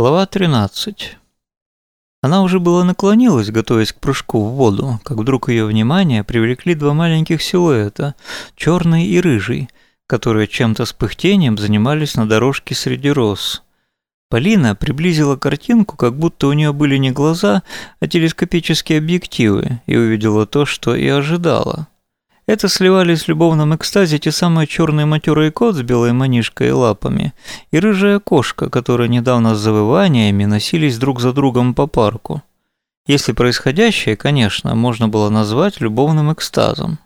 Глава 13. Она уже было наклонилась, готовясь к прыжку в воду, как вдруг ее внимание привлекли два маленьких силуэта, черный и рыжий, которые чем-то с пыхтением занимались на дорожке среди роз. Полина приблизила картинку, как будто у нее были не глаза, а телескопические объективы, и увидела то, что и ожидала. Это сливались в любовном экстазе те самые черный матерый кот с белой манишкой и лапами, и рыжая кошка, которые недавно с завываниями носились друг за другом по парку. Если происходящее, конечно, можно было назвать любовным экстазом.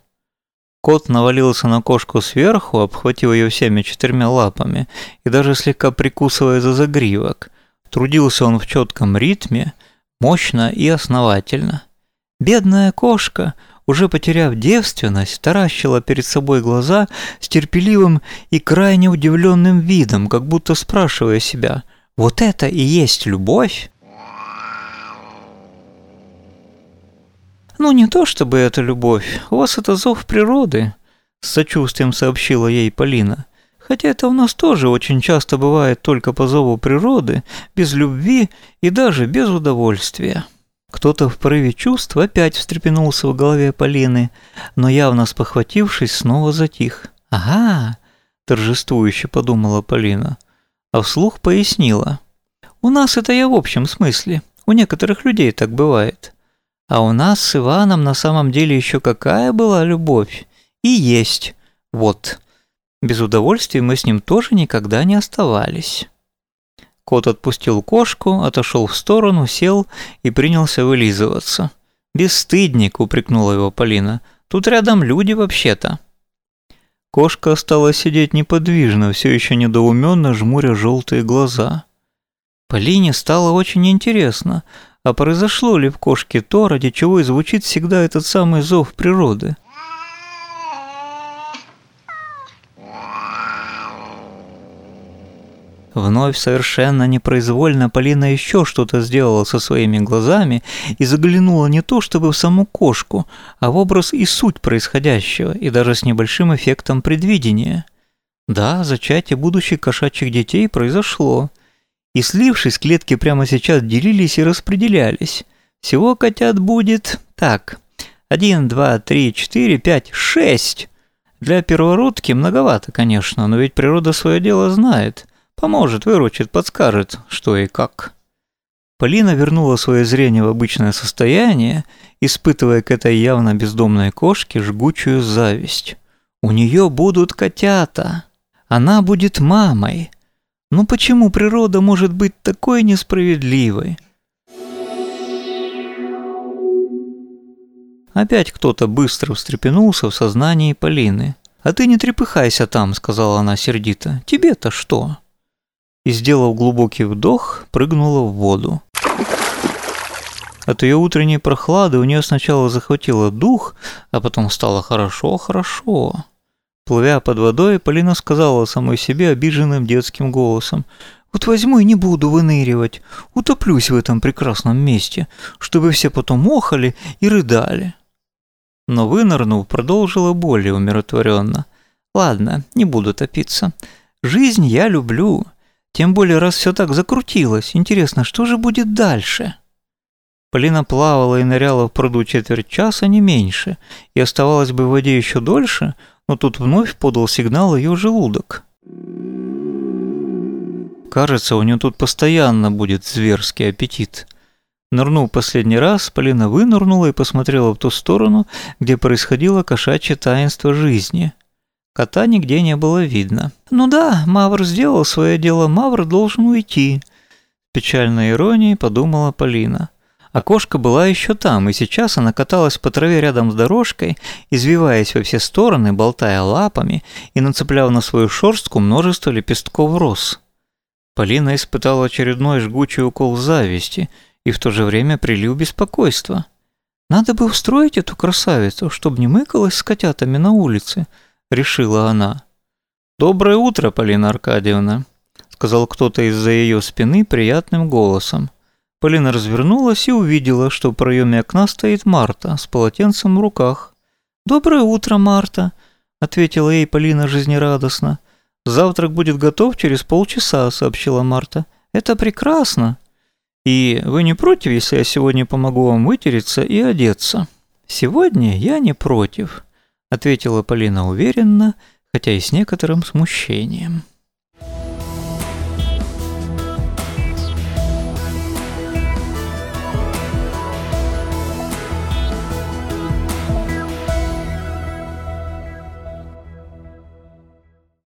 Кот навалился на кошку сверху, обхватив ее всеми четырьмя лапами и даже слегка прикусывая за загривок. Трудился он в четком ритме, мощно и основательно. Бедная кошка – уже потеряв девственность, таращила перед собой глаза с терпеливым и крайне удивленным видом, как будто спрашивая себя, «Вот это и есть любовь?» «Ну, не то чтобы это любовь, у вас это зов природы», – с сочувствием сообщила ей Полина. «Хотя это у нас тоже очень часто бывает только по зову природы, без любви и даже без удовольствия». Кто-то в порыве чувств опять встрепенулся в голове Полины, но явно спохватившись, снова затих. «Ага!» – торжествующе подумала Полина, а вслух пояснила. «У нас это я в общем смысле, у некоторых людей так бывает. А у нас с Иваном на самом деле еще какая была любовь? И есть. Вот. Без удовольствия мы с ним тоже никогда не оставались». Кот отпустил кошку, отошел в сторону, сел и принялся вылизываться. «Бесстыдник!» – упрекнула его Полина. «Тут рядом люди вообще-то». Кошка осталась сидеть неподвижно, все еще недоуменно жмуря желтые глаза. Полине стало очень интересно, а произошло ли в кошке то, ради чего и звучит всегда этот самый зов природы. Вновь совершенно непроизвольно Полина еще что-то сделала со своими глазами и заглянула не то чтобы в саму кошку, а в образ и суть происходящего, и даже с небольшим эффектом предвидения. Да, зачатие будущих кошачьих детей произошло. И слившись, клетки прямо сейчас делились и распределялись. Всего котят будет так. Один, два, три, четыре, пять, шесть. Для первородки многовато, конечно, но ведь природа свое дело знает – Поможет, выручит, подскажет, что и как. Полина вернула свое зрение в обычное состояние, испытывая к этой явно бездомной кошке жгучую зависть. У нее будут котята. Она будет мамой. Ну почему природа может быть такой несправедливой? Опять кто-то быстро встрепенулся в сознании Полины. «А ты не трепыхайся там», — сказала она сердито. «Тебе-то что?» И, сделав глубокий вдох, прыгнула в воду. От ее утренней прохлады у нее сначала захватило дух, а потом стало хорошо-хорошо. Плывя под водой, Полина сказала самой себе обиженным детским голосом, «Вот возьму и не буду выныривать, утоплюсь в этом прекрасном месте, чтобы все потом охали и рыдали». Но вынырнув, продолжила более умиротворенно. «Ладно, не буду топиться. Жизнь я люблю, тем более, раз все так закрутилось, интересно, что же будет дальше? Полина плавала и ныряла в пруду четверть часа, не меньше, и оставалась бы в воде еще дольше, но тут вновь подал сигнал ее желудок. Кажется, у нее тут постоянно будет зверский аппетит. Нырнув последний раз, Полина вынырнула и посмотрела в ту сторону, где происходило кошачье таинство жизни – Кота нигде не было видно. «Ну да, Мавр сделал свое дело, Мавр должен уйти», – печальной иронией подумала Полина. А кошка была еще там, и сейчас она каталась по траве рядом с дорожкой, извиваясь во все стороны, болтая лапами и нацепляв на свою шерстку множество лепестков роз. Полина испытала очередной жгучий укол зависти и в то же время прилив беспокойства. «Надо бы устроить эту красавицу, чтобы не мыкалась с котятами на улице», – решила она. «Доброе утро, Полина Аркадьевна», – сказал кто-то из-за ее спины приятным голосом. Полина развернулась и увидела, что в проеме окна стоит Марта с полотенцем в руках. «Доброе утро, Марта», – ответила ей Полина жизнерадостно. «Завтрак будет готов через полчаса», – сообщила Марта. Это прекрасно. И вы не против, если я сегодня помогу вам вытереться и одеться? Сегодня я не против, ответила Полина уверенно, хотя и с некоторым смущением.